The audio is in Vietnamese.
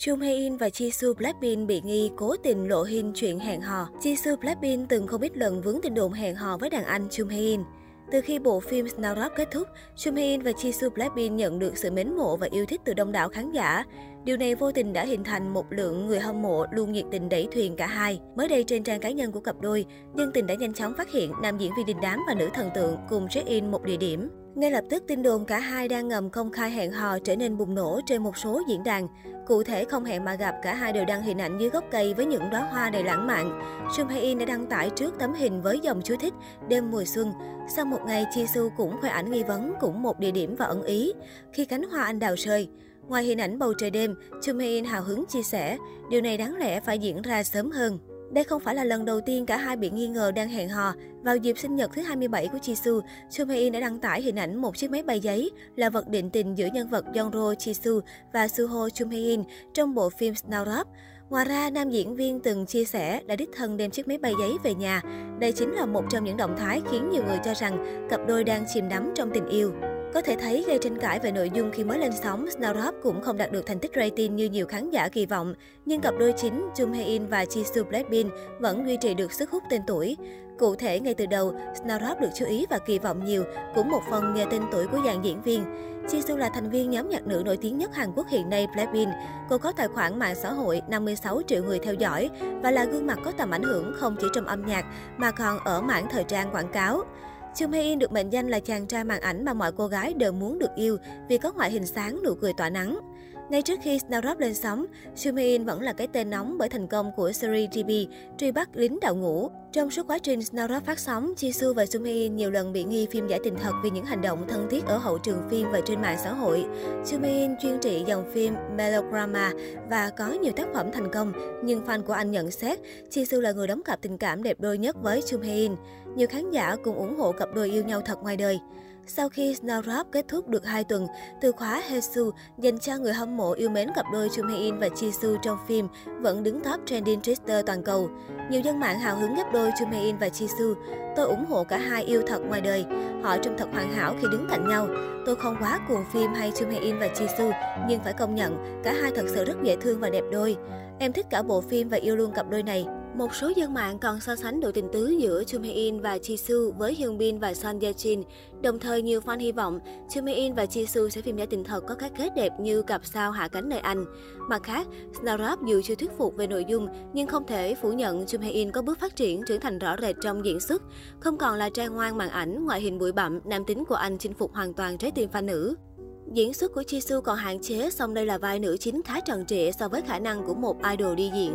Chung Hae In và Jisoo Blackpink bị nghi cố tình lộ hin chuyện hẹn hò. Jisoo Blackpink từng không ít lần vướng tin đồn hẹn hò với đàn anh Chung Hae In. Từ khi bộ phim Snowdrop kết thúc, Chung Hae In và Jisoo Blackpink nhận được sự mến mộ và yêu thích từ đông đảo khán giả. Điều này vô tình đã hình thành một lượng người hâm mộ luôn nhiệt tình đẩy thuyền cả hai. Mới đây trên trang cá nhân của cặp đôi, nhân tình đã nhanh chóng phát hiện nam diễn viên đình đám và nữ thần tượng cùng check-in một địa điểm. Ngay lập tức tin đồn cả hai đang ngầm công khai hẹn hò trở nên bùng nổ trên một số diễn đàn. Cụ thể không hẹn mà gặp, cả hai đều đăng hình ảnh dưới gốc cây với những đóa hoa đầy lãng mạn. Sung Hae In đã đăng tải trước tấm hình với dòng chú thích đêm mùa xuân. Sau một ngày, Jisoo cũng khoe ảnh nghi vấn cũng một địa điểm và ẩn ý khi cánh hoa anh đào rơi. Ngoài hình ảnh bầu trời đêm, Chung Hae In hào hứng chia sẻ, điều này đáng lẽ phải diễn ra sớm hơn. Đây không phải là lần đầu tiên cả hai bị nghi ngờ đang hẹn hò. Vào dịp sinh nhật thứ 27 của Jisoo, Chung Hae In đã đăng tải hình ảnh một chiếc máy bay giấy là vật định tình giữa nhân vật Yeonro Jisoo và Suho Chung Hae In trong bộ phim Snowdrop. Ngoài ra, nam diễn viên từng chia sẻ đã đích thân đem chiếc máy bay giấy về nhà. Đây chính là một trong những động thái khiến nhiều người cho rằng cặp đôi đang chìm đắm trong tình yêu. Có thể thấy gây tranh cãi về nội dung khi mới lên sóng, Snowdrop cũng không đạt được thành tích rating như nhiều khán giả kỳ vọng. Nhưng cặp đôi chính Jung Hae In và Jisoo Blackpink vẫn duy trì được sức hút tên tuổi. Cụ thể, ngay từ đầu, Snowdrop được chú ý và kỳ vọng nhiều, cũng một phần nhờ tên tuổi của dàn diễn viên. Jisoo là thành viên nhóm nhạc nữ nổi tiếng nhất Hàn Quốc hiện nay Blackpink. Cô có tài khoản mạng xã hội 56 triệu người theo dõi và là gương mặt có tầm ảnh hưởng không chỉ trong âm nhạc mà còn ở mảng thời trang quảng cáo. Trương Hae In được mệnh danh là chàng trai màn ảnh mà mọi cô gái đều muốn được yêu vì có ngoại hình sáng, nụ cười tỏa nắng. Ngay trước khi Snowdrop lên sóng, Chung In vẫn là cái tên nóng bởi thành công của series GB truy bắt lính đạo ngũ. Trong suốt quá trình Snowdrop phát sóng, Jisoo và Chung In nhiều lần bị nghi phim giả tình thật vì những hành động thân thiết ở hậu trường phim và trên mạng xã hội. Chung In chuyên trị dòng phim melodrama và có nhiều tác phẩm thành công, nhưng fan của anh nhận xét Jisoo là người đóng cặp tình cảm đẹp đôi nhất với Chung In. Nhiều khán giả cũng ủng hộ cặp đôi yêu nhau thật ngoài đời. Sau khi Snowdrop kết thúc được 2 tuần, từ khóa Hesu dành cho người hâm mộ yêu mến cặp đôi Chung Hae In và Jisoo trong phim vẫn đứng top trending Twitter toàn cầu. Nhiều dân mạng hào hứng gấp đôi Chung Hae In và Jisoo. Tôi ủng hộ cả hai yêu thật ngoài đời. Họ trông thật hoàn hảo khi đứng cạnh nhau. Tôi không quá cuồng phim hay Chung Hae In và Jisoo, nhưng phải công nhận cả hai thật sự rất dễ thương và đẹp đôi. Em thích cả bộ phim và yêu luôn cặp đôi này. Một số dân mạng còn so sánh độ tình tứ giữa Chun Hae In và Jisoo với Hyun Bin và Son Ye Jin. Đồng thời, nhiều fan hy vọng Chun Hae In và Jisoo sẽ phim giả tình thật có cái kết đẹp như cặp sao hạ cánh nơi Anh. Mặt khác, Snowdrop dù chưa thuyết phục về nội dung, nhưng không thể phủ nhận Chun Hae In có bước phát triển trưởng thành rõ rệt trong diễn xuất. Không còn là trai ngoan màn ảnh, ngoại hình bụi bặm, nam tính của anh chinh phục hoàn toàn trái tim fan nữ. Diễn xuất của Jisoo còn hạn chế, song đây là vai nữ chính khá tròn trịa so với khả năng của một idol đi diễn.